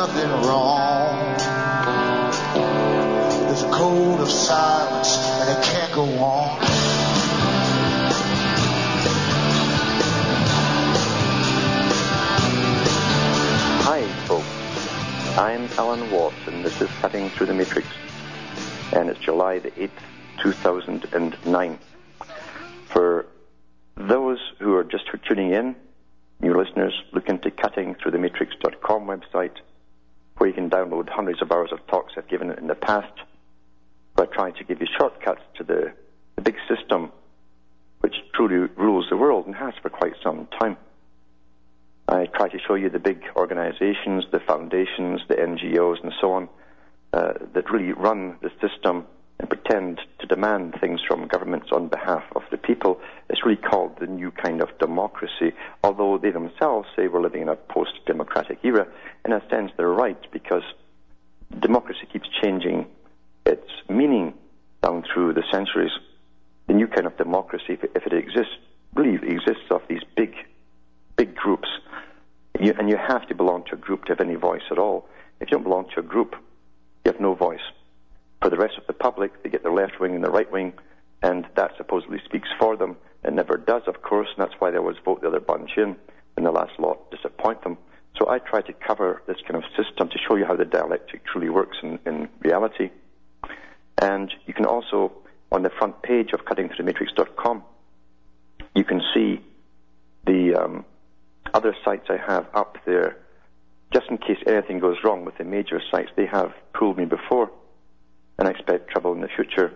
nothing wrong. There's a code of silence and it can't go on. Hi, folks. I'm Alan Watts, and this is Cutting Through the Matrix. And it's July the 8th, 2009. For those who are just tuning in, new listeners, look into cuttingthroughthematrix.com website, where you can download hundreds of hours of talks I've given in the past, by trying to give you shortcuts to the, the big system which truly rules the world and has for quite some time. I try to show you the big organizations, the foundations, the NGOs, and so on, uh, that really run the system and pretend to demand things from governments on behalf of the people. It's really called the new kind of democracy, although they themselves say we're living in a post democratic era. In a sense, they're right because democracy keeps changing its meaning down through the centuries. The new kind of democracy, if it, exists, really exists of these big, big groups. You, and you have to belong to a group to have any voice at all. If you don't belong to a group, you have no voice. For the rest of the public, they get the left wing and the right wing, and that supposedly speaks for them. It never does, of course, and that's why they always vote the other bunch in, and the last lot disappoint them. So I try to cover this kind of system to show you how the dialectic truly works in, in reality. And you can also, on the front page of cuttingthroughthematrix.com, you can see the um, other sites I have up there, just in case anything goes wrong with the major sites. They have pulled me before, and expect trouble in the future.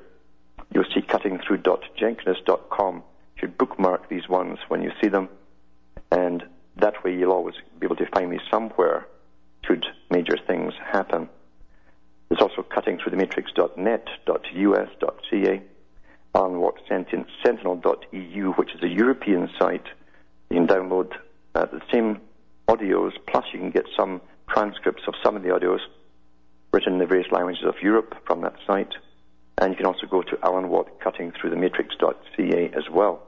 You'll see cuttingthrough.jenkins.com. You should bookmark these ones when you see them, and that way you'll always be able to find me somewhere should major things happen. There's also cuttingthroughthematrix.net.us.ca, on what sentinel.eu, which is a European site. You can download uh, the same audios, plus you can get some transcripts of some of the audios written in the various languages of Europe from that site. And you can also go to Alan Watt cuttingthroughthematrix.ca as well.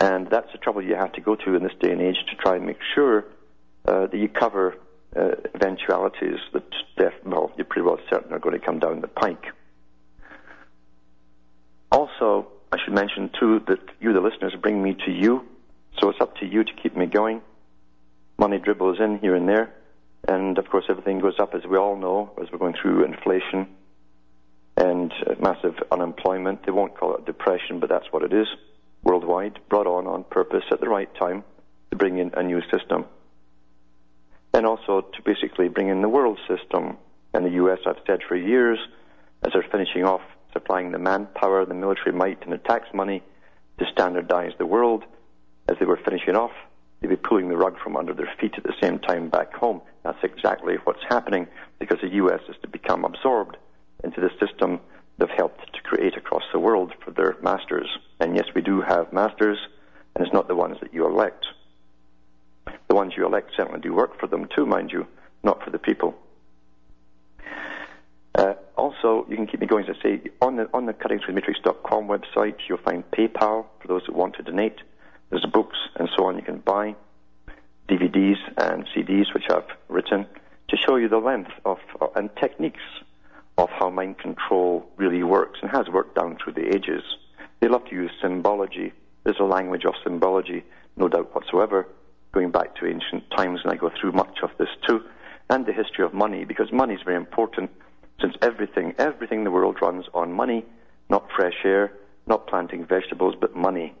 And that's the trouble you have to go to in this day and age to try and make sure uh, that you cover uh, eventualities that, def- well, you're pretty well certain are going to come down the pike. Also, I should mention too that you, the listeners, bring me to you, so it's up to you to keep me going. Money dribbles in here and there, and of course everything goes up, as we all know, as we're going through inflation and massive unemployment. They won't call it depression, but that's what it is worldwide, brought on on purpose at the right time to bring in a new system. And also to basically bring in the world system. And the US, I've said for years, as they're finishing off supplying the manpower, the military might, and the tax money to standardize the world, as they were finishing off, they'd be pulling the rug from under their feet at the same time back home. That's exactly what's happening because the US is to become absorbed into the system they've helped to create across the world for their masters. And yes, we do have masters, and it's not the ones that you elect. The ones you elect certainly do work for them too, mind you, not for the people. Uh, also, you can keep me going, as I say, on the, on the cuttingthroughthematrix.com website, you'll find PayPal for those that want to donate. There's books and so on you can buy, DVDs and CDs which I've written to show you the length of uh, and techniques of how mind control really works and has worked down through the ages. They love to use symbology. There's a language of symbology, no doubt whatsoever, going back to ancient times, and I go through much of this too, and the history of money, because money is very important since everything, everything in the world runs on money, not fresh air, not planting vegetables, but money.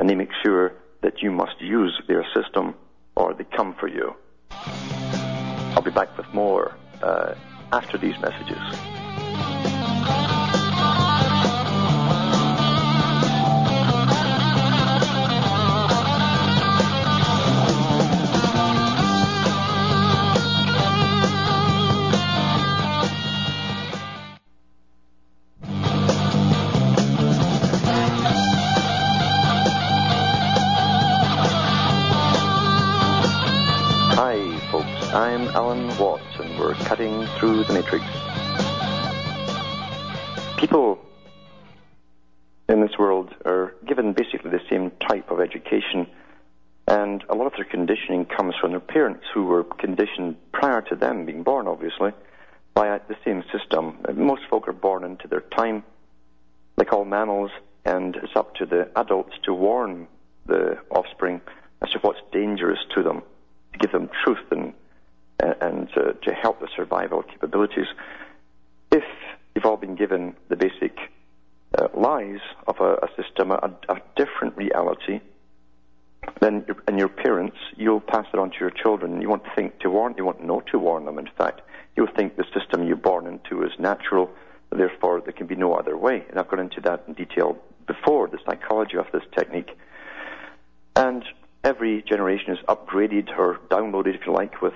And they make sure that you must use their system or they come for you. I'll be back with more uh, after these messages. Their parents who were conditioned prior to them being born, obviously, by the same system. Most folk are born into their time, like all mammals, and it's up to the adults to warn the offspring as to what's dangerous to them, to give them truth and and uh, to help the survival capabilities. If you've all been given the basic uh, lies of a, a system, a, a, different reality, then and your parents, you'll pass it on to your children. You won't think to warn, you won't know to warn them. In fact, you'll think the system you're born into is natural, therefore there can be no other way. And I've gone into that in detail before, the psychology of this technique. And every generation is upgraded or downloaded, if you like, with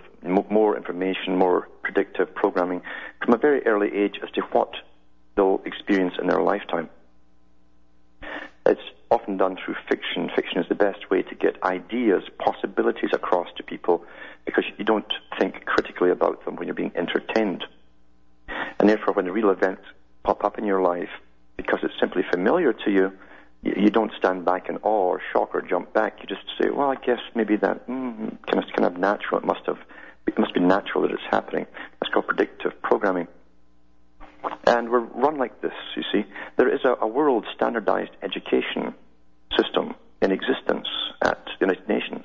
more information, more predictive programming from a very early age as to what they'll experience in their lifetime. It's often done through fiction. Fiction is the best way to get ideas, possibilities across to people because you don't think critically about them when you're being entertained. And therefore, when the real events pop up in your life, because it's simply familiar to you, you don't stand back in awe or shock or jump back. You just say, "Well, I guess maybe that mm, kind of kind of natural. It must have it must be natural that it's happening." That's called predictive programming. And we're run like this. You see, there is a, a world standardized education system in existence at the United Nations.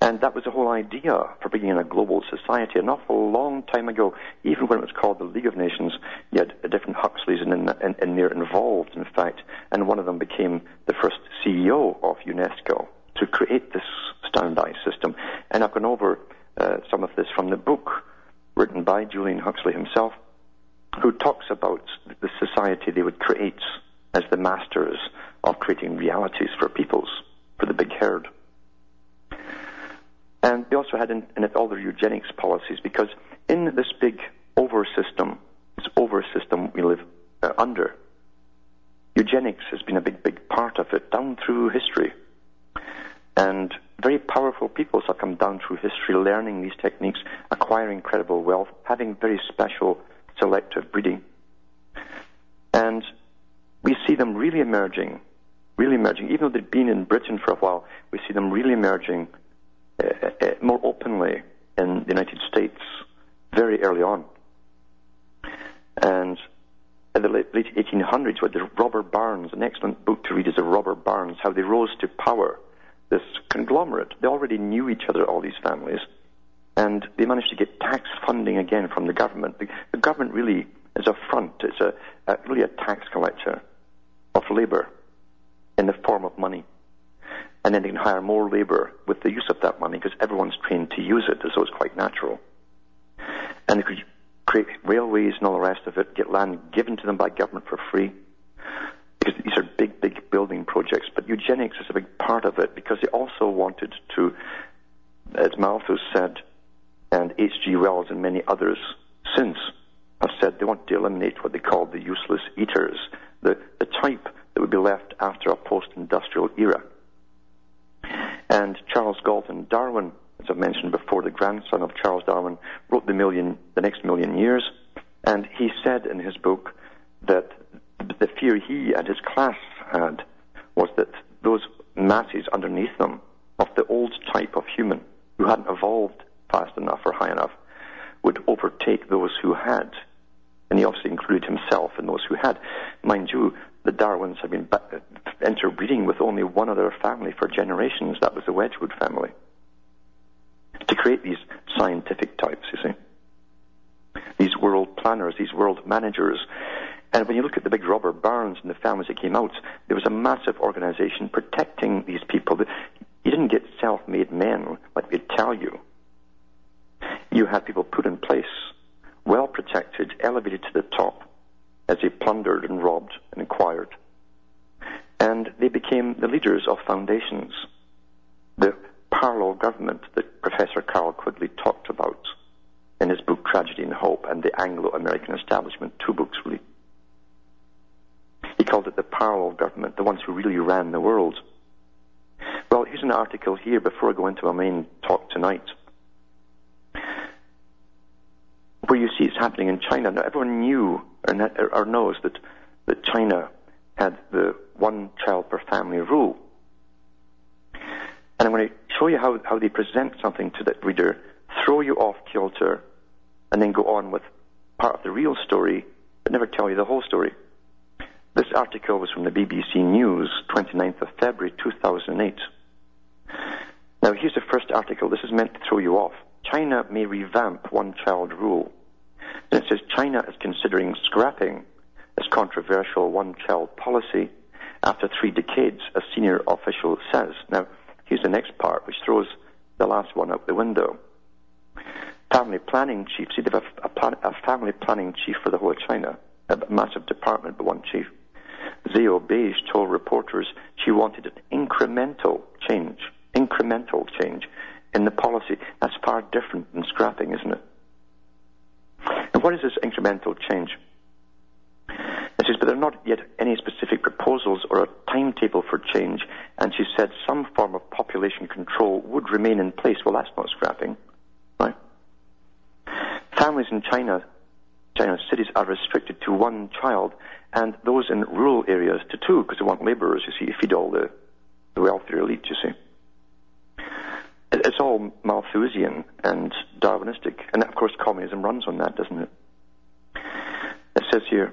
And that was the whole idea for bringing in a global society. An awful long time ago, even when it was called the League of Nations, you had different Huxleys in, in, in there involved, in fact, and one of them became the first CEO of UNESCO to create this standardized system. And I've gone over uh, some of this from the book written by Julian Huxley himself, who talks about the society they would create as the masters of creating realities for peoples, for the big herd. And they also had in, in it all their eugenics policies because in this big over system, this over system we live uh, under, eugenics has been a big, big part of it down through history. And very powerful peoples have come down through history learning these techniques, acquiring incredible wealth, having very special selective breeding. And we see them really emerging, really emerging. Even though they've been in Britain for a while, we see them really emerging uh, uh, more openly in the United States very early on. And in the late, late 1800s, with the Robber Barons, an excellent book to read is the Robber Barons, how they rose to power, this conglomerate. They already knew each other, all these families, and they managed to get tax funding again from the government. The, the government really is a front, it's a, a, really a tax collector of labor in the form of money and then they can hire more labour with the use of that money because everyone's trained to use it, so it's quite natural. And they could create railways and all the rest of it, get land given to them by government for free, because these are big, big building projects. But eugenics is a big part of it because they also wanted to, as Malthus said, and H.G. Wells and many others since have said they want to eliminate what they call the useless eaters, the, the type would be left after a post-industrial era. And Charles Galton Darwin, as I've mentioned before, the grandson of Charles Darwin, wrote the million, the next million years, and he said in his book that the fear he and his class had was that those masses underneath them of the old type of human who hadn't evolved fast enough or high enough would overtake those who had. And he obviously included himself in those who had. Mind you, the Darwins have been uh, interbreeding with only one other family for generations. That was the Wedgwood family. To create these scientific types, you see. These world planners, these world managers. And when you look at the big Robber Barons and the families that came out, there was a massive organization protecting these people. You didn't get self-made men like they tell you. You had people put in place, well protected, elevated to the top, as they plundered and robbed and acquired. And they became the leaders of foundations. The parallel government that Professor Carroll Quigley talked about in his book Tragedy and Hope and the Anglo-American Establishment, two books really. He called it the parallel government, the ones who really ran the world. Well, here's an article here before I go into my main talk tonight where you see it's happening in China. Now, everyone knew or, knows that, that China had the one child per family rule. And I'm going to show you how, how they present something to the reader, throw you off kilter, and then go on with part of the real story, but never tell you the whole story. This article was from the BBC News, 29th of February 2008. Now, here's the first article. This is meant to throw you off. China may revamp one child rule. And it says China is considering scrapping its controversial one child policy after three decades, a senior official says. Now, here's the next part, which throws the last one out the window. Family planning chief, see, they have a, a, plan, a family planning chief for the whole of China, a massive department, but one chief. Zhao Baige told reporters she wanted an incremental change, incremental change in the policy. That's far different than scrapping, isn't it? And what is this incremental change? It says, but there are not yet any specific proposals or a timetable for change, and she said some form of population control would remain in place. Well, that's not scrapping, right? Families in China, China's cities are restricted to one child, and those in rural areas to two, because they want labourers, you see, to feed all the, the wealthier elite, you see. It's all Malthusian and Darwinistic, and of course communism runs on that, doesn't it? It says here,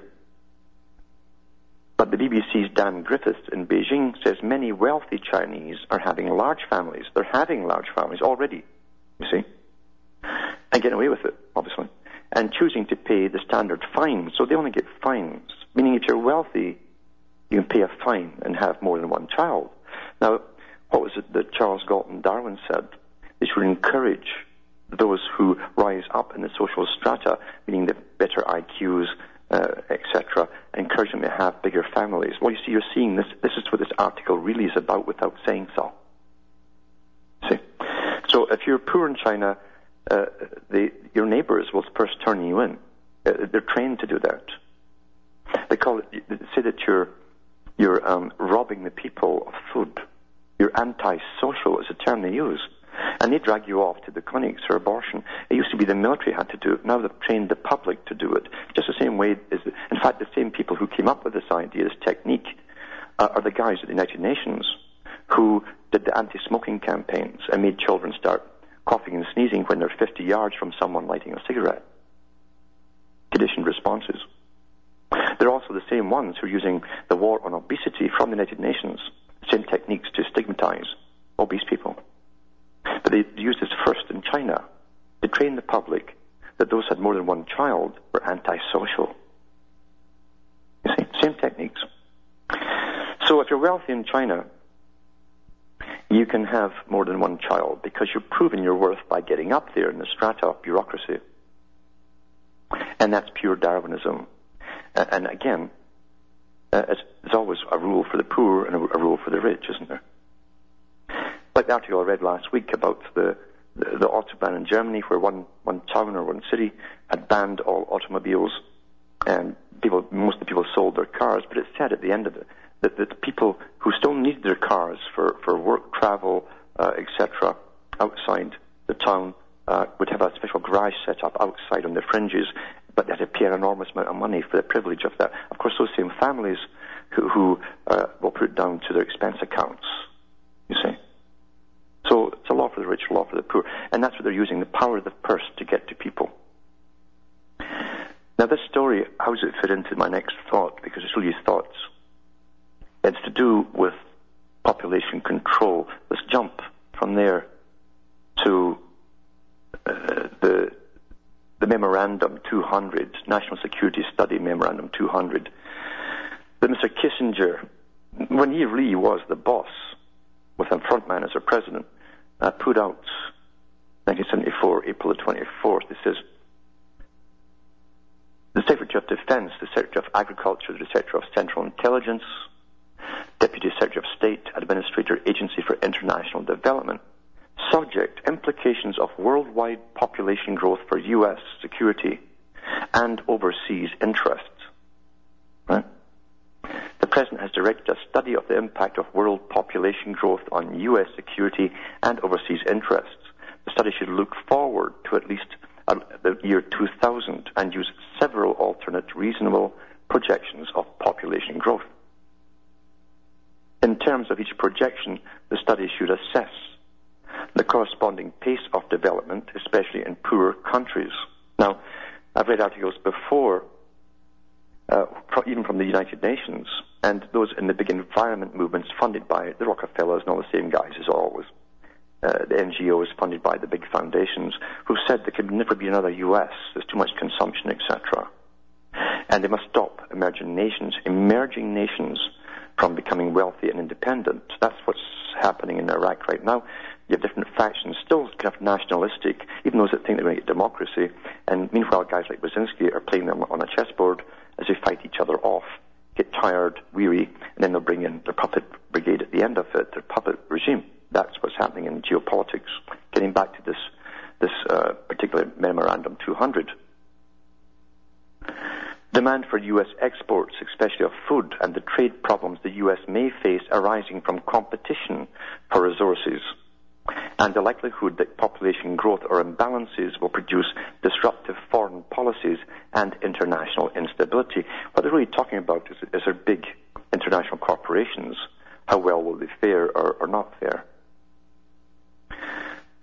but the BBC's Dan Griffiths in Beijing says many wealthy Chinese are having large families. They're having large families already, you see, and getting away with it, obviously, and choosing to pay the standard fine. So they only get fines, meaning if you're wealthy, you can pay a fine and have more than one child. Now, what was it that Charles Galton Darwin said? They should encourage those who rise up in the social strata, meaning the better IQs, uh, etc., encourage them to have bigger families. Well, you see, you're seeing this. This is what this article really is about without saying so. See? So if you're poor in China, uh, your neighbors will first turn you in. Uh, they're trained to do that. They call it, say that you're, you're um, robbing the people of food. You're antisocial is a term they use. And they drag you off to the clinics for abortion. It used to be the military had to do it. Now they've trained the public to do it. Just the same way as, in fact, the same people who came up with this idea, this technique, uh, are the guys at the United Nations who did the anti-smoking campaigns and made children start coughing and sneezing when they're 50 yards from someone lighting a cigarette. Conditioned responses. They're also the same ones who are using the war on obesity from the United Nations, same techniques to stigmatize obese people. But they used this first in China to train the public that those who had more than one child were antisocial. You see, same techniques. So if you're wealthy in China, you can have more than one child because you're proving your worth by getting up there in the strata of bureaucracy. And that's pure Darwinism. And again, uh, it's always a rule for the poor and a rule for the rich, isn't there? like the article I read last week about the, the, the autobahn in Germany, where one, one town or one city had banned all automobiles, and people, most of the people sold their cars. But it said at the end of it that, that people who still needed their cars for, for work, travel, uh, etc., outside the town uh, would have a special garage set up outside on the fringes, but they had to pay an enormous amount of money for the privilege of that. Of course, those same families who, who uh, will put it down to their expense accounts. You see. So it's a law for the rich, a law for the poor. And that's what they're using, the power of the purse to get to people. Now this story, how does it fit into my next thought? Because it's really thoughts. It's to do with population control. Let's jump from there to uh, the the memorandum 200, National Security Study Memorandum 200. That Mr. Kissinger, when he really was the boss, with a frontman as a president, uh, put out 1974, April the 24th. It says, the Secretary of Defense, the Secretary of Agriculture, the Secretary of Central Intelligence, Deputy Secretary of State, Administrator, Agency for International Development, subject implications of worldwide population growth for U.S. security and overseas interests. Right? The President has directed a study of the impact of world population growth on U.S. security and overseas interests. The study should look forward to at least uh, the year 2000 and use several alternate reasonable projections of population growth. In terms of each projection, the study should assess the corresponding pace of development, especially in poorer countries. Now, I've read articles before, uh, even from the United Nations, and those in the big environment movements funded by the Rockefellers and all the same guys as always, uh, the NGOs funded by the big foundations, who said there could never be another US, there's too much consumption, etc. And they must stop emerging nations, emerging nations from becoming wealthy and independent. That's what's happening in Iraq right now. You have different factions, still kind of nationalistic, even those that think they're going to get democracy. And meanwhile, guys like Brzezinski are playing them on a chessboard as they fight each other off, get tired, weary, and then they'll bring in their puppet brigade at the end of it, their puppet regime. That's what's happening in geopolitics. Getting back to this, this uh, particular Memorandum 200. Demand for U.S. exports, especially of food, and the trade problems the U.S. may face arising from competition for resources, and the likelihood that population growth or imbalances will produce disruptive foreign policies and international instability. What they're really talking about is, is big international corporations. How well will they fare or, or not fare?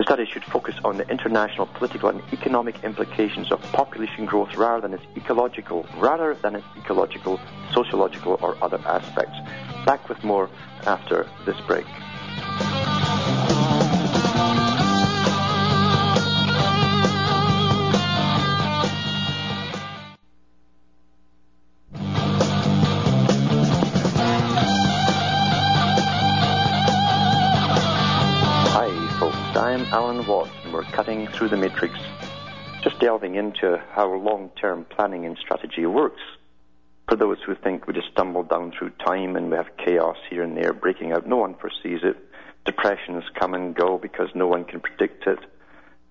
The study should focus on the international political and economic implications of population growth rather than its ecological, rather than its ecological, sociological, or other aspects. Back with more after this break. Cutting through the matrix, just delving into how long-term planning and strategy works. For those who think we just stumble down through time and we have chaos here and there breaking out, no one foresees it. Depressions come and go because no one can predict it.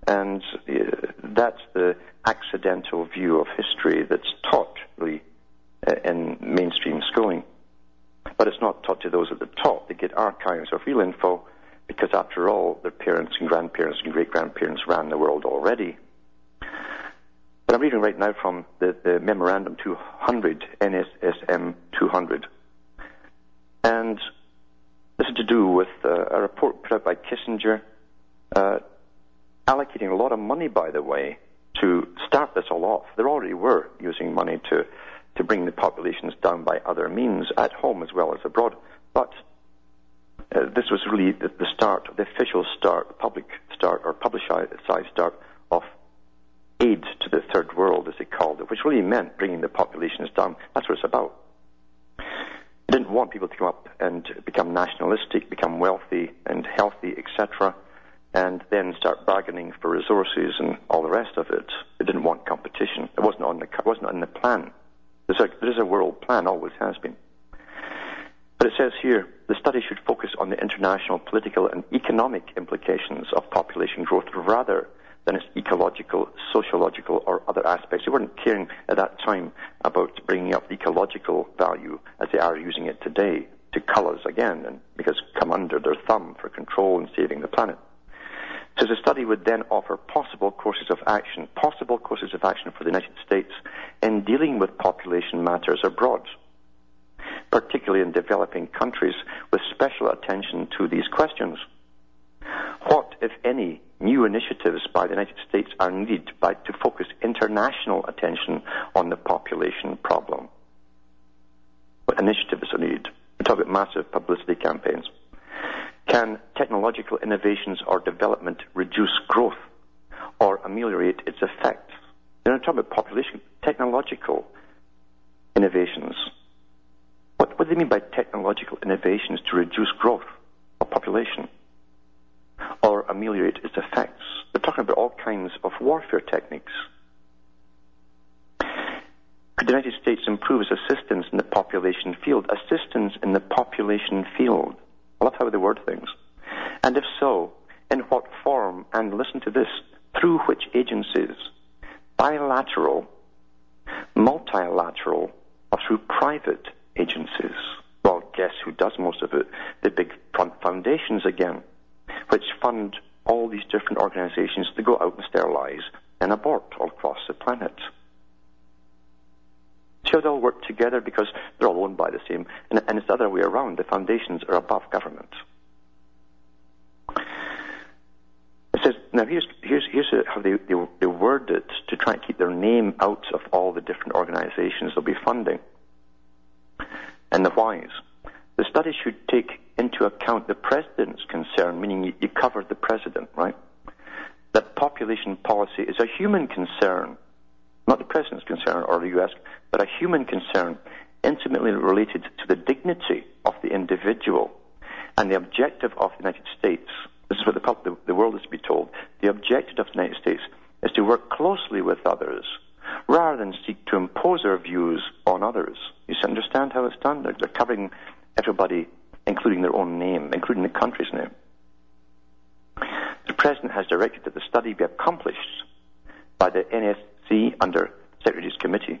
And uh, that's the accidental view of history that's taught, really, uh, in mainstream schooling. But it's not taught to those at the top. They get archives of real info because after all, their parents and grandparents and great grandparents ran the world already. But I'm reading right now from the, the Memorandum 200, NSSM 200. And this is to do with uh, a report put out by Kissinger, uh, allocating a lot of money, by the way, to start this all off. They already were using money to, to bring the populations down by other means at home as well as abroad. But uh, this was really the, the, start, the official start, public start, or publicized start of aid to the third world, as they called it, which really meant bringing the populations down. That's what it's about. They didn't want people to come up and become nationalistic, become wealthy and healthy, etc., and then start bargaining for resources and all the rest of it. They didn't want competition. It wasn't on the, wasn't on the plan. There's a, there's a world plan, always has been. But it says here the study should focus on the international, political, and economic implications of population growth rather than its ecological, sociological, or other aspects. They weren't caring at that time about bringing up ecological value as they are using it today to cull us again, and because come under their thumb for control and saving the planet. So the study would then offer possible courses of action, possible courses of action for the United States in dealing with population matters abroad particularly in developing countries, with special attention to these questions. What, if any, new initiatives by the United States are needed by, to focus international attention on the population problem? What initiatives are needed? We talk about massive publicity campaigns. Can technological innovations or development reduce growth or ameliorate its effects? When I talk about population, technological innovations what, do they mean by technological innovations to reduce growth of population or ameliorate its effects? They're talking about all kinds of warfare techniques. Could the United States improve its assistance in the population field? Assistance in the population field. I love how they word things. And if so, in what form? And listen to this, through which agencies? Bilateral, multilateral, or through private agencies. Well, guess who does most of it? The big front foundations again, which fund all these different organizations to go out and sterilize and abort all across the planet. So they all work together because they're all owned by the same, and, and it's the other way around. The foundations are above government. Now, here's, here's, here's how they, they, they word it to try and keep their name out of all the different organizations they'll be funding. And the whys. The study should take into account the president's concern, meaning you, cover the president, right? That population policy is a human concern, not the president's concern or the U.S., but a human concern intimately related to the dignity of the individual and the objective of the United States this is what the, the, the world is to be told. The objective of the United States is to work closely with others rather than seek to impose our views on others. You understand how it's done? They're, they're covering everybody, including their own name, including the country's name. The President has directed that the study be accomplished by the NSC under Secretary's Committee.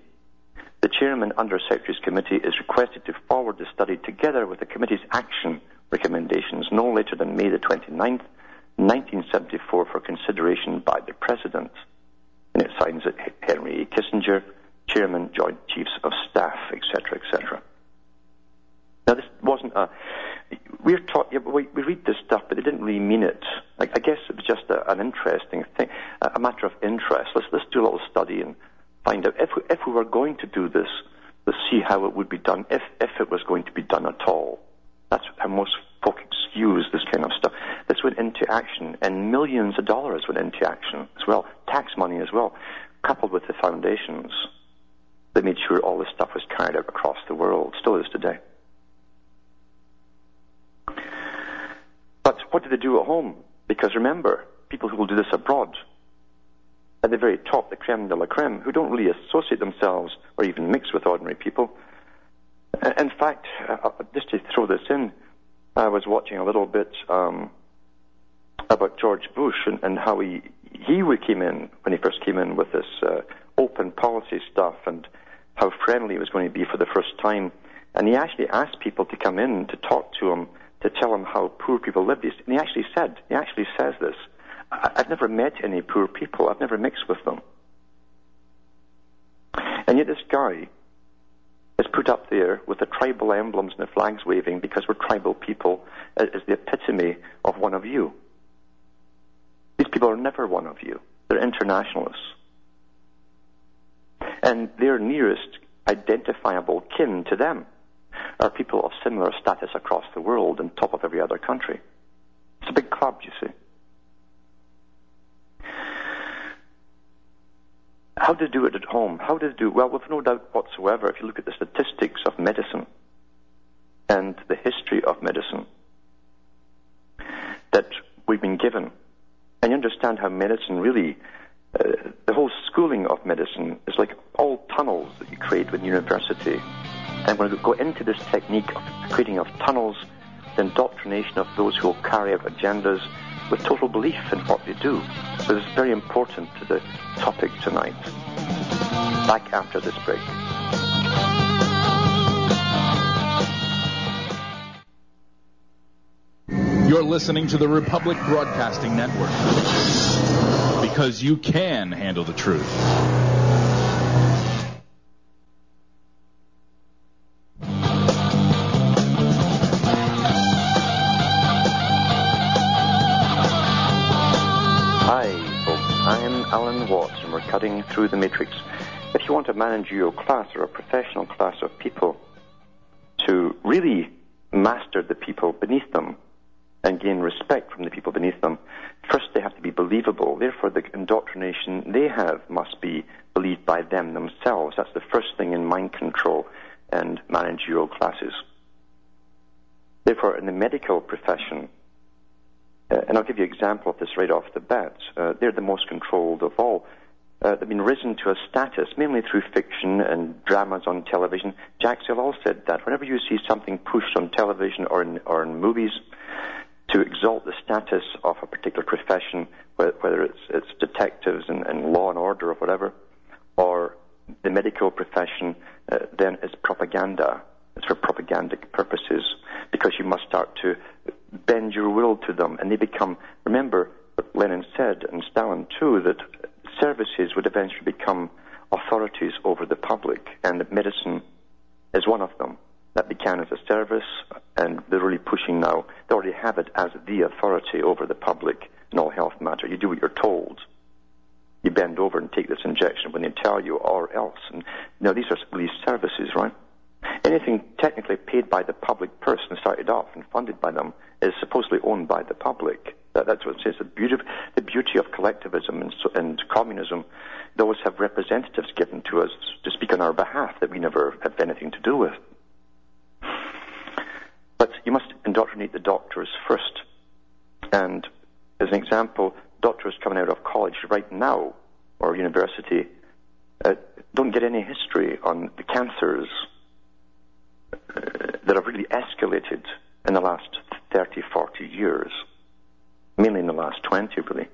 The Chairman under Secretary's Committee is requested to forward the study together with the Committee's action recommendations no later than May the 29th, 1974 for consideration by the President. And it signs it Henry Kissinger, Chairman, Joint Chiefs of Staff, etc., etc. Now, this wasn't a. We're taught, yeah, we, we read this stuff, but they didn't really mean it. I, I guess it was just a, an interesting thing, a, a matter of interest. Let's, let's do a little study and find out if we, if we were going to do this, let's see how it would be done, if, if it was going to be done at all. That's how most folk excuse this kind of stuff. This went into action, and millions of dollars went into action as well, tax money as well, coupled with the foundations that made sure all this stuff was carried out across the world, still is today. But what do they do at home? Because remember, people who will do this abroad, at the very top, the creme de la creme, who don't really associate themselves or even mix with ordinary people, in fact, uh, uh, just to throw this in, I was watching a little bit um, about George Bush and, and, how he he came in when he first came in with this uh, open policy stuff and how friendly it was going to be for the first time. And he actually asked people to come in to talk to him to tell him how poor people lived. And he actually said, he actually says this. I've never met any poor people. I've never mixed with them. And yet this guy is put up there with the tribal emblems and the flags waving because we're tribal people uh, as the epitome of one of you. These people are never one of you. They're internationalists. And their nearest identifiable kin to them are people of similar status across the world and top of every other country. It's a big club, you see. How to do it at home? How to do well? With no doubt whatsoever, if you look at the statistics of medicine and the history of medicine that we've been given, and you understand how medicine really, uh, the whole schooling of medicine is like all tunnels that you create with university. And going to go into this technique of creating of tunnels, the indoctrination of those who will carry out agendas with total belief in what they do. So it's very important to the topic tonight. Back after this break. You're listening to the Republic Broadcasting Network because you can handle the truth. Cutting through the matrix. If you want a managerial class or a professional class of people to really master the people beneath them and gain respect from the people beneath them, first they have to be believable. Therefore, the indoctrination they have must be believed by them themselves. That's the first thing in mind control and managerial classes. Therefore, in the medical profession, and I'll give you an example of this right off the bat, uh, they're the most controlled of all uh, they've been risen to a status, mainly through fiction and dramas on television. Jacques Ellul said that whenever you see something pushed on television or in, or in movies to exalt the status of a particular profession, whether it's, it's detectives and, and law and order or whatever, or the medical profession, uh, then it's propaganda. It's for propagandic purposes because you must start to bend your will to them and they become, remember what Lenin said and Stalin too, that services would eventually become authorities over the public, and medicine is one of them. That began as a service, and they're really pushing now. They already have it as the authority over the public in all health matter. You do what you're told. You bend over and take this injection when they tell you, or else. And now these are these services, right? Anything technically paid by the public purse and started off and funded by them is supposedly owned by the public. That, that's what it says. The beauty, of, the beauty of collectivism and, and communism, those have representatives given to us to speak on our behalf that we never have anything to do with. But you must indoctrinate the doctors first. And as an example, doctors coming out of college right now or university uh, don't get any history on the cancers that have really escalated in the last 30, 40 years, mainly in the last 20, really,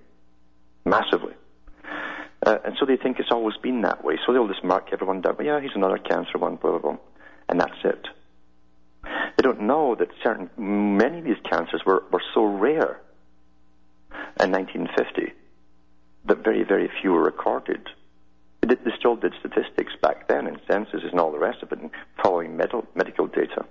massively. Uh, and so they think it's always been that way. So they'll just mark everyone down. Yeah, he's another cancer one, blah, blah, blah. And that's it. They don't know that certain, many of these cancers were, were so rare in 1950 that very, very few were recorded. They, did, they still did statistics back then and censuses and all the rest of it and following medical, medical data.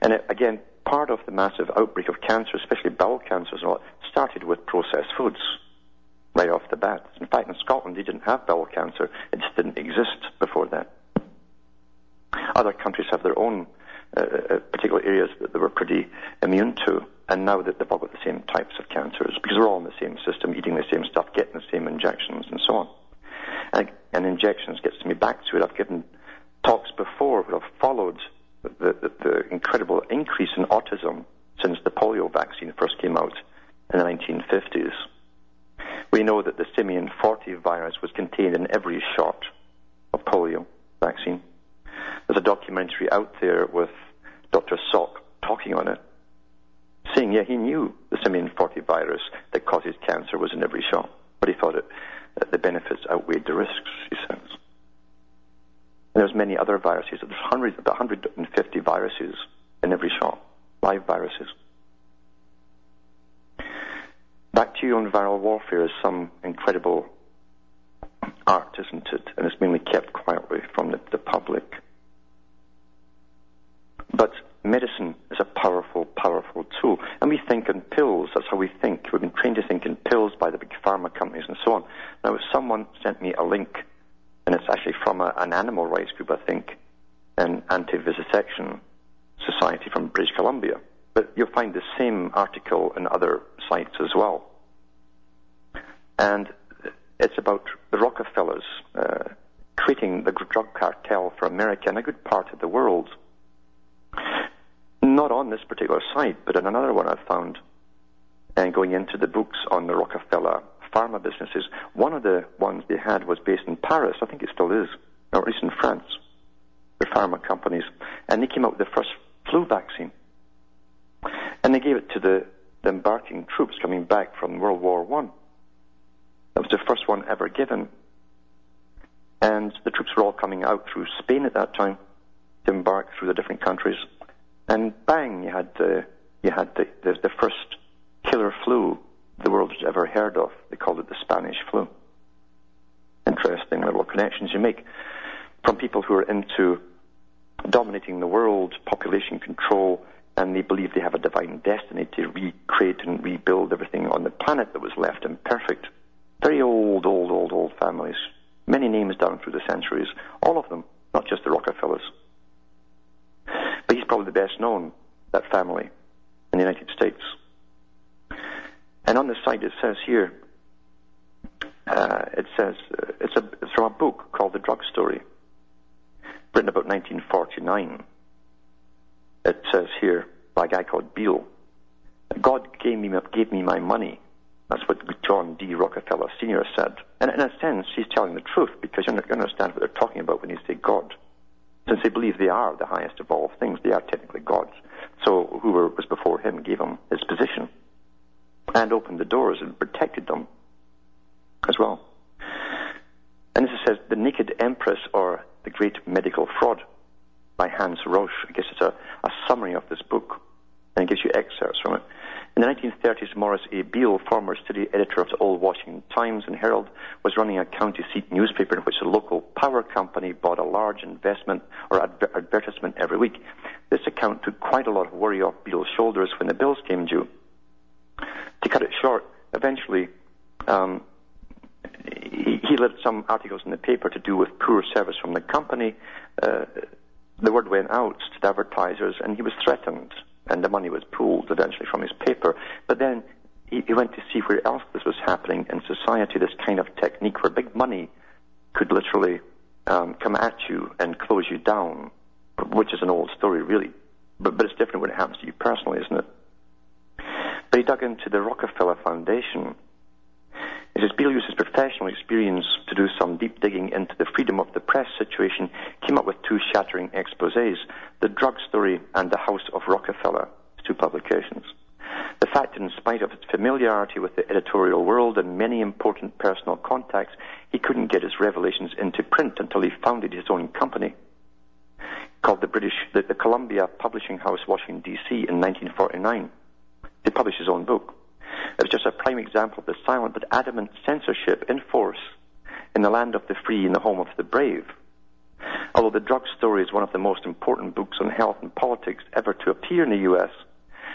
And it, again, part of the massive outbreak of cancer, especially bowel cancers all, started with processed foods right off the bat. In fact, in Scotland, they didn't have bowel cancer. It just didn't exist before that. Other countries have their own uh, uh, particular areas that they were pretty immune to, and now that they've all got the same types of cancers, because we're all in the same system, eating the same stuff, getting the same injections, and so on. And, and injections gets me back to it. I've given talks before where I've followed the, the, the incredible increase in autism since the polio vaccine first came out in the 1950s. We know that the simian 40 virus was contained in every shot of polio vaccine. There's a documentary out there with Dr. Salk talking on it, saying, yeah, he knew the simian 40 virus that causes cancer was in every shot, but he thought it, that the benefits outweighed the risks, he says. And there's many other viruses. There's hundreds, about 150 viruses in every shot, live viruses. Back to you on viral warfare is some incredible art, isn't it? And it's mainly kept quietly from the, the public. Medicine is a powerful, powerful tool. And we think in pills. That's how we think. We've been trained to think in pills by the big pharma companies and so on. Now, if someone sent me a link, and it's actually from a, an animal rights group, I think, an anti-vivisection society from British Columbia. But you'll find the same article in other sites as well. And it's about the Rockefellers uh, creating the drug cartel for America and a good part of the world. Not on this particular site, but in another one I found, and going into the books on the Rockefeller pharma businesses, one of the ones they had was based in Paris. I think it still is, or at least in France. The pharma companies, and they came out with the first flu vaccine, and they gave it to the, the embarking troops coming back from World War One. That was the first one ever given, and the troops were all coming out through Spain at that time to embark through the different countries, and bang, you had the you had the, the, the first killer flu the world has ever heard of. They called it the Spanish flu. Interesting little connections you make from people who are into dominating the world, population control, and they believe they have a divine destiny to recreate and rebuild everything on the planet that was left imperfect. Very old, old, old, old families. Many names down through the centuries. All of them, not just the best known, that family, in the United States. And on the site it says here, uh, it says, uh, it's, a, it's from a book called The Drug Story, written about 1949. It says here, by a guy called Bealle, God gave me, gave me my money. That's what John D. Rockefeller Sr. said. And in a sense, he's telling the truth because you understand what they're talking about when you say God. Since they believe they are the highest of all things, they are technically gods. So whoever was before him gave him his position and opened the doors and protected them as well. And this says The Naked Empress or The Great Medical Fraud by Hans Ruesch. I guess it's a, a summary of this book. and it gives you excerpts from it. In the 1930s, Morris A. Beale, former city editor of the Old Washington Times and Herald, was running a county seat newspaper in which a local power company bought a large investment or adver- advertisement every week. This account took quite a lot of worry off Beale's shoulders when the bills came due. To cut it short, eventually um, he, led some articles in the paper to do with poor service from the company. Uh, the word went out to advertisers, and he was threatened and the money was pooled eventually from his paper. But then he, he went to see where else this was happening in society, this kind of technique where big money could literally um, come at you and close you down, which is an old story, really. But, but it's different when it happens to you personally, isn't it? But he dug into the Rockefeller Foundation he says Beale professional experience to do some deep digging into the freedom of the press situation, came up with two shattering exposés, The Drug Story and The House of Rockefeller, two publications. The fact that in spite of his familiarity with the editorial world and many important personal contacts, he couldn't get his revelations into print until he founded his own company called the British, the, the Columbia Publishing House, Washington, D.C. in 1949. He published his own book. It was just a prime example of the silent but adamant censorship in force in the land of the free and the home of the brave. Although the drug story is one of the most important books on health and politics ever to appear in the U.S.,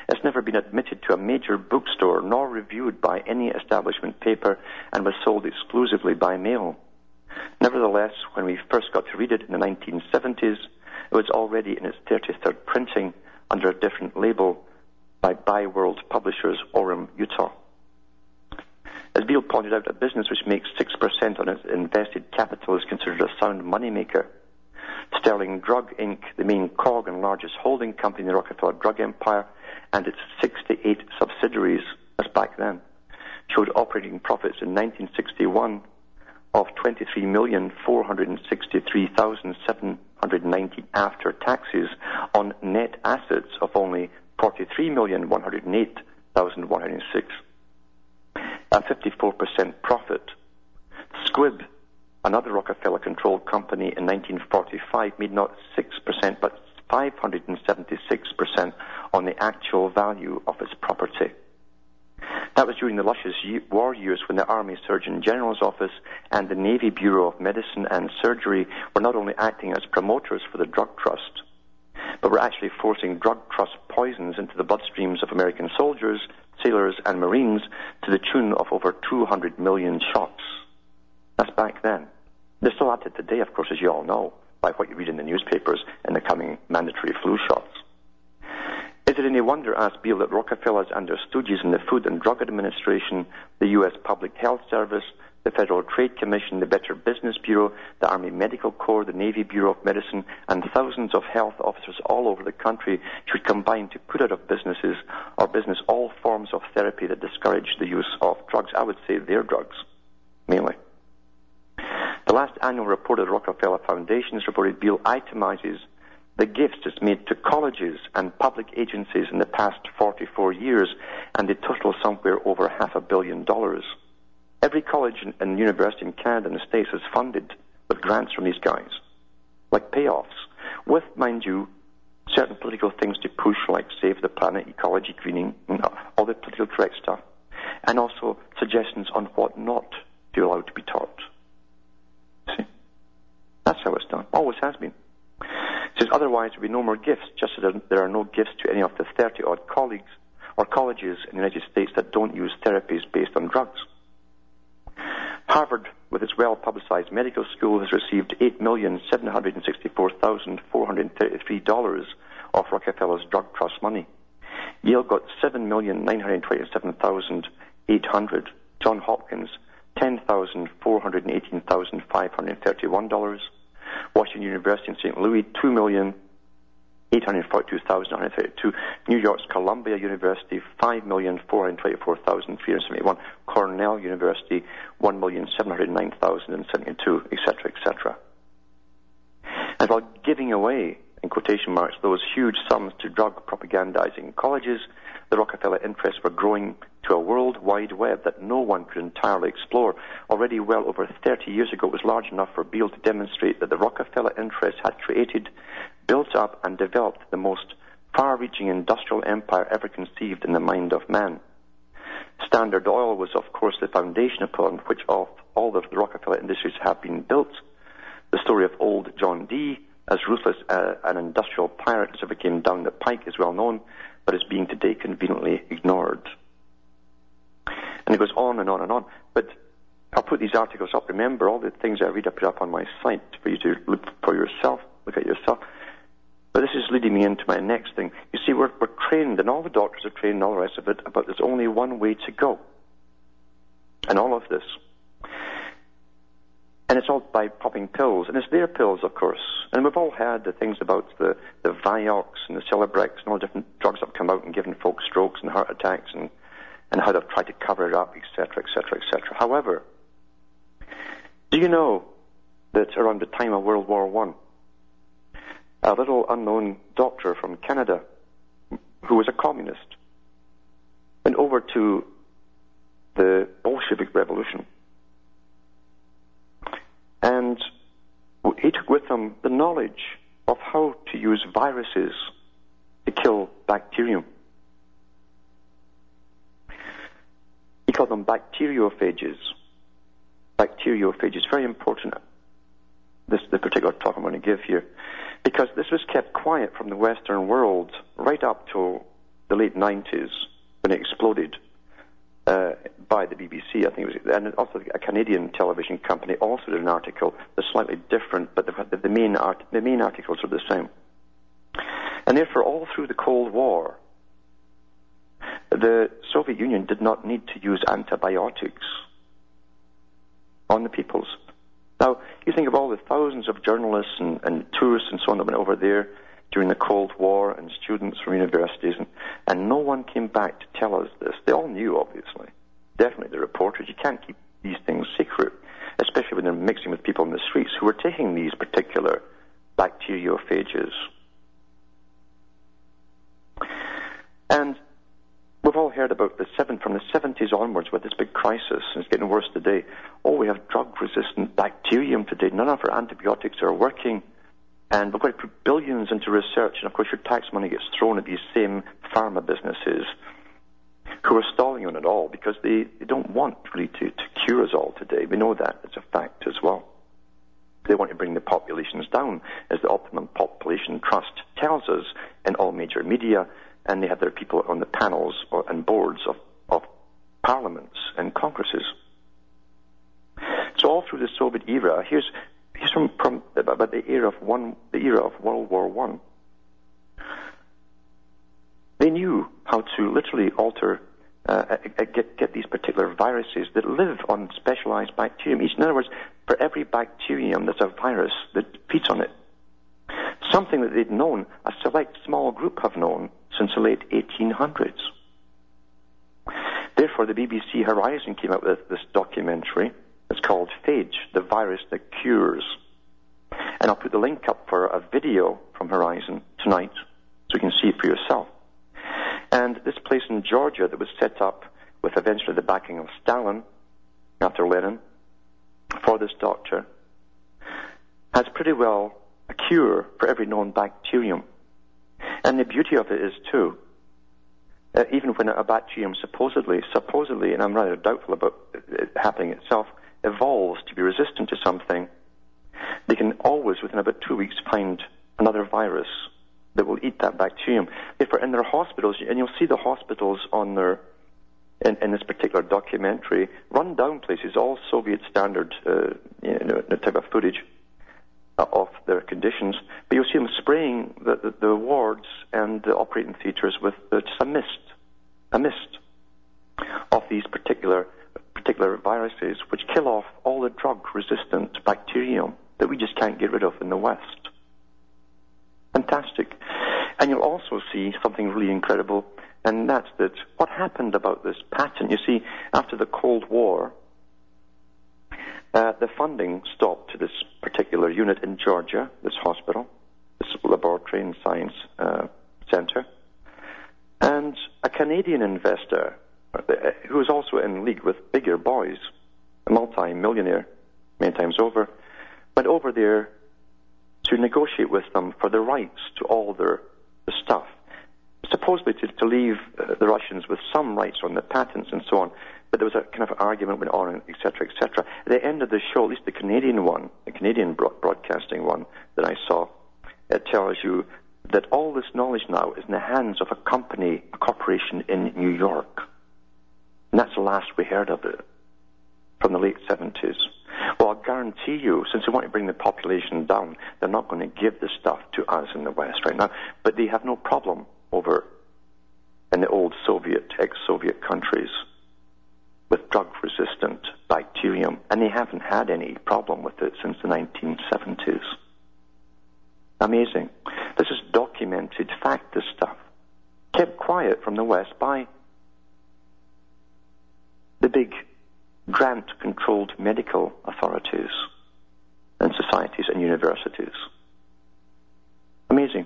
it's never been admitted to a major bookstore nor reviewed by any establishment paper and was sold exclusively by mail. Nevertheless, when we first got to read it in the 1970s, it was already in its 33rd printing under a different label by Bioworld Publishers, Orem, Utah. As Beale pointed out, a business which makes 6% on its invested capital is considered a sound moneymaker. Sterling Drug Inc., the main cog and largest holding company in the Rockefeller drug empire, and its 68 subsidiaries, as back then, showed operating profits in 1961 of 23,463,790 after taxes on net assets of only 43,108,106. A 54% profit. Squibb, another Rockefeller controlled company in 1945, made not 6% but 576% on the actual value of its property. That was during the luscious war years when the Army Surgeon General's office and the Navy Bureau of Medicine and Surgery were not only acting as promoters for the drug trust, but were actually forcing drug trust poisons into the bloodstreams of American soldiers, sailors, and Marines to the tune of over 200 million shots. That's back then. They're still at it today, of course, as you all know, by what you read in the newspapers and the coming mandatory flu shots. Is it any wonder, asked Beale, that Rockefellers and their stooges in the Food and Drug Administration, the U.S. Public Health Service, the Federal Trade Commission, the Better Business Bureau, the Army Medical Corps, the Navy Bureau of Medicine, and thousands of health officers all over the country should combine to put out of businesses or business all forms of therapy that discourage the use of drugs. I would say their drugs, mainly. The last annual report of the Rockefeller Foundation reported Beale itemizes the gifts it's made to colleges and public agencies in the past 44 years, and they total somewhere over half a billion dollars. Every college and, university in Canada and the States is funded with grants from these guys, like payoffs, with, mind you, certain political things to push, like save the planet, ecology, greening, all the political correct stuff, and also suggestions on what not to allow to be taught. See? That's how it's done. Always has been. It says otherwise there would be no more gifts, just as there are no gifts to any of the 30 odd colleagues or colleges in the United States that don't use therapies based on drugs. Harvard, with its well-publicized medical school, has received $8,764,433 of Rockefeller's drug trust money. Yale got $7,927,800. John Hopkins, $10,418,531. Washington University in St. Louis, $2,000,000. 842,132. New York's Columbia University, 5,424,371. Cornell University, 1,709,072, etc., etc. And while giving away, in quotation marks, those huge sums to drug propagandizing colleges, the Rockefeller interests were growing to a world wide web that no one could entirely explore. Already well over 30 years ago, it was large enough for Beale to demonstrate that the Rockefeller interests had created built up and developed the most far reaching industrial empire ever conceived in the mind of man. Standard Oil was, of course, the foundation upon which all, the Rockefeller industries have been built. The story of old John D., as ruthless uh, an industrial pirate as ever came down the pike, is well known, but is being today conveniently ignored. And it goes on and on and on. But I'll put these articles up. Remember, all the things I read, I put up on my site for you to look for yourself, look at yourself. But this is leading me into my next thing. You see, we're, we're trained, and all the doctors are trained and all the rest of it, about there's only one way to go. And all of this. And it's all by popping pills. And it's their pills, of course. And we've all heard the things about the, the Vioxx and the Celebrex and all the different drugs that have come out and given folks strokes and heart attacks and, and how they've tried to cover it up, etc., etc., etc. However, do you know that around the time of World War One, a little unknown doctor from Canada who was a communist went over to the Bolshevik Revolution. And he took with him the knowledge of how to use viruses to kill bacterium. He called them bacteriophages. Bacteriophages, very important. This is the particular talk I'm going to give here because this was kept quiet from the Western world right up to the late 90s when it exploded uh, by the BBC, I think it was, and also a Canadian television company also did an article that's slightly different, but the, the, main, art, the main articles are the same. And therefore, all through the Cold War, the Soviet Union did not need to use antibiotics on the peoples. Now, you think of all the thousands of journalists and, and tourists and so on that went over there during the Cold War and students from universities, and, and no one came back to tell us this. They all knew, obviously. Definitely the reporters. You can't keep these things secret, especially when they're mixing with people in the streets who are taking these particular bacteriophages. And We've all heard about the seven from the 70s onwards with this big crisis, and it's getting worse today. Oh, we have drug-resistant bacterium today. None of our antibiotics are working, and we've got to put billions into research. And of course, your tax money gets thrown at these same pharma businesses who are stalling on it all because they, they don't want really to, to cure us all today. We know that it's a fact as well. They want to bring the populations down, as the Optimum Population Trust tells us in all major media and they have their people on the panels or, and boards of, of parliaments and congresses. So all through the Soviet era, here's, here's from, from about the era of one, the era of World War One. They knew how to literally alter, uh, get, get these particular viruses that live on specialized bacterium. In other words, for every bacterium, there's a virus that feeds on it. Something that they'd known, a select small group have known since the late 1800s. Therefore, the BBC Horizon came out with this documentary. It's called Phage, the virus that cures. And I'll put the link up for a video from Horizon tonight so you can see it for yourself. And this place in Georgia that was set up with eventually the backing of Stalin after Lenin for this doctor has pretty well a cure for every known bacterium. And the beauty of it is too, uh, even when a bacterium supposedly, supposedly, and I'm rather doubtful about it happening itself, evolves to be resistant to something, they can always, within about two weeks, find another virus that will eat that bacterium. Therefore, in their hospitals, and you'll see the hospitals on their, in, in this particular documentary, run down places, all Soviet standard uh, you know, type of footage of their conditions, but you'll see them spraying the, the, the wards and the operating theatres with uh, just a mist, a mist of these particular particular viruses, which kill off all the drug-resistant bacterium that we just can't get rid of in the West. Fantastic. And you'll also see something really incredible, and that's that what happened about this patent. You see, after the Cold War, uh, the funding stopped to this particular unit in Georgia, this hospital, this laboratory and science uh, center. And a Canadian investor, uh, who was also in league with bigger boys, a multi-millionaire many times over, went over there to negotiate with them for the rights to all their the stuff. supposedly to, to leave uh, the Russians with some rights on the patents and so on. But there was a kind of argument went on, etc., etc. At the end of the show, at least the Canadian one, the Canadian broadcasting one that I saw, it tells you that all this knowledge now is in the hands of a company, a corporation in New York. And that's the last we heard of it from the late 70s. Well, I guarantee you, since they want to bring the population down, they're not going to give the stuff to us in the West right now. But they have no problem over in the old Soviet, ex-Soviet countries with drug-resistant bacterium, and they haven't had any problem with it since the 1970s. Amazing. This is documented fact, this stuff. Kept quiet from the West by the big grant controlled medical authorities and societies and universities. Amazing.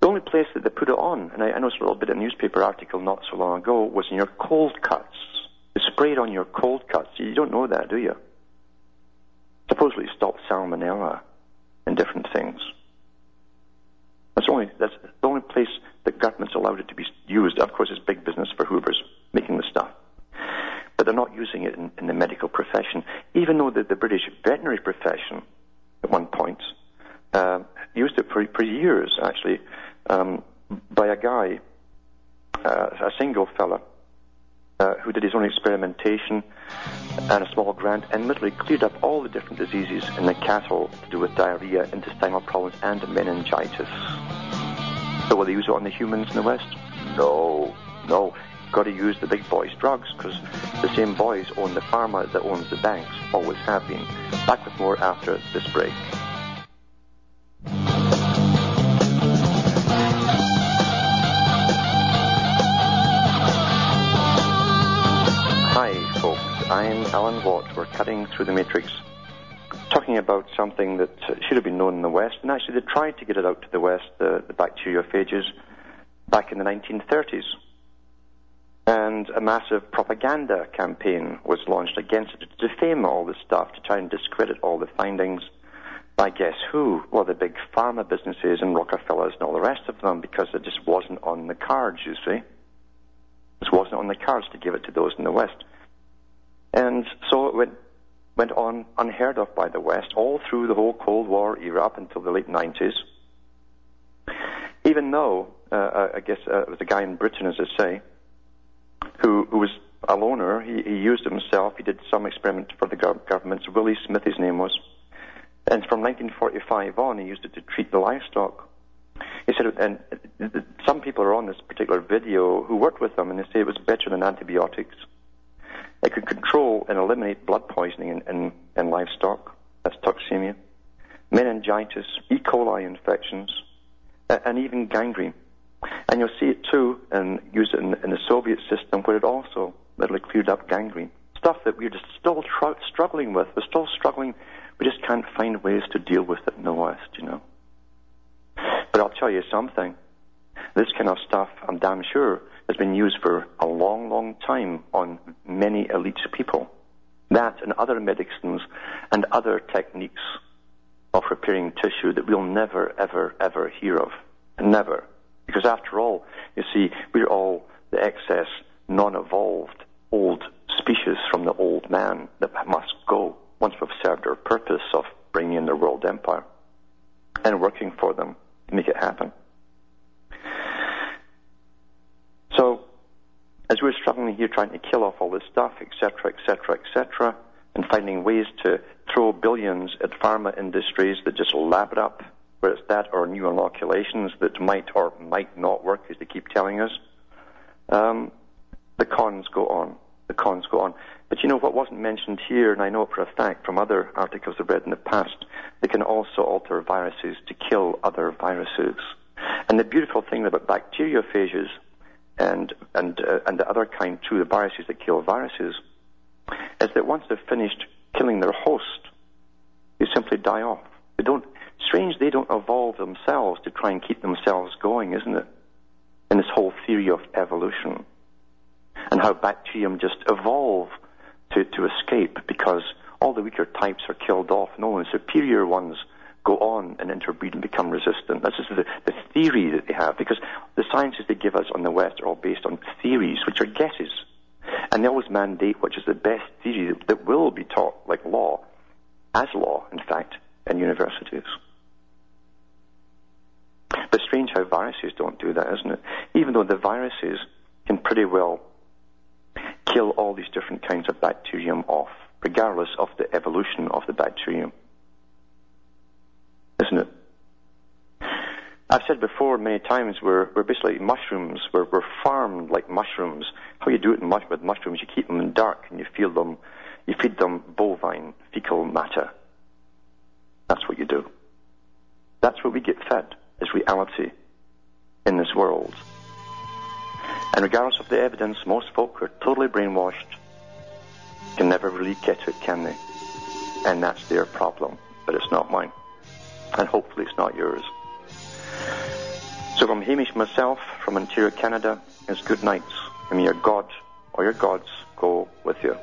The only place that they put it on, and I, I noticed a little bit of a newspaper article not so long ago, was in your cold cuts. Spray it on your cold cuts. You don't know that, do you? Supposedly it stops salmonella and different things. That's the only, that's the only place that government's allowed it to be used. Of course, it's big business for Hoover's making the stuff but they're not using it in, in the medical profession. Even though the, the British veterinary profession, at one point, uh, used it for, for years, actually, um, by a guy, uh, a single fella, uh, who did his own experimentation and a small grant and literally cleared up all the different diseases in the cattle to do with diarrhea, intestinal problems, and meningitis. So will they use it on the humans in the West? No, no got to use the big boys' drugs because the same boys own the pharma that owns the banks, always have been. Back with more after this break. I'm Alan Watt. We're cutting through the matrix, talking about something that uh, should have been known in the West, and actually they tried to get it out to the West, the, the bacteriophages, back in the 1930s and a massive propaganda campaign was launched against it to defame all this stuff, to try and discredit all the findings by guess who? Well, the big pharma businesses and Rockefellers and all the rest of them, because it just wasn't on the cards, you see. It wasn't on the cards to give it to those in the West. And so it went, went on unheard of by the West all through the whole Cold War era up until the late 90s. Even though, uh, I guess uh, it was a guy in Britain, as I say, who, who was a loner. He, he used it himself. He did some experiment for the government. Willie Smith, his name was. And from 1945 on, he used it to treat the livestock. He said, and some people are on this particular video who worked with him, and they say it was better than antibiotics. It could control and eliminate blood poisoning in, in, in livestock. That's toxemia. Meningitis, E. coli infections, and even gangrene. And you'll see it too, and use it in, in the Soviet system, where it also literally cleared up gangrene. Stuff that we're just still tr- struggling with. We're still struggling. We just can't find ways to deal with it in the West, you know. But I'll tell you something. This kind of stuff, I'm damn sure, has been used for a long, long time on many elite people. That and other medicines and other techniques of repairing tissue that we'll never, ever, ever hear of. Never. Because after all, you see, we're all the excess, non-evolved old species from the old man that must go once we've served our purpose of bringing in the world empire and working for them to make it happen. So, as we're struggling here trying to kill off all this stuff, etc., etc., etc., and finding ways to throw billions at pharma industries that just lap it up whether it's that or new inoculations that might or might not work, as they keep telling us, um, the cons go on. The cons go on. But you know what wasn't mentioned here, and I know for a fact from other articles I've read in the past, they can also alter viruses to kill other viruses. And the beautiful thing about bacteriophages and and uh, and the other kind too, the viruses that kill viruses, is that once they've finished killing their host, they simply die off. They don't strange they don't evolve themselves to try and keep themselves going, isn't it? In this whole theory of evolution. And how bacterium just evolve to, to escape because all the weaker types are killed off and only the superior ones go on and interbreed and become resistant. This is the, the theory that they have, because the sciences they give us on the West are all based on theories, which are guesses. And they always mandate which is the best theory that, that will be taught, like law, as law, in fact, in universities. But strange how viruses don't do that, isn't it? Even though the viruses can pretty well kill all these different kinds of bacterium off, regardless of the evolution of the bacterium. Isn't it? I've said before many times we're, we're basically mushrooms. We're, we're farmed like mushrooms. How you do it mush, with mushrooms, you keep them in dark and you feed them, you feed them bovine fecal matter. That's what you do. That's what we get fed as reality in this world. And regardless of the evidence, most folk are totally brainwashed, can never really get it, can they? And that's their problem, but it's not mine. And hopefully it's not yours. So from Hamish myself, from Ontario, Canada, is good nights. And may your God or your gods go with you.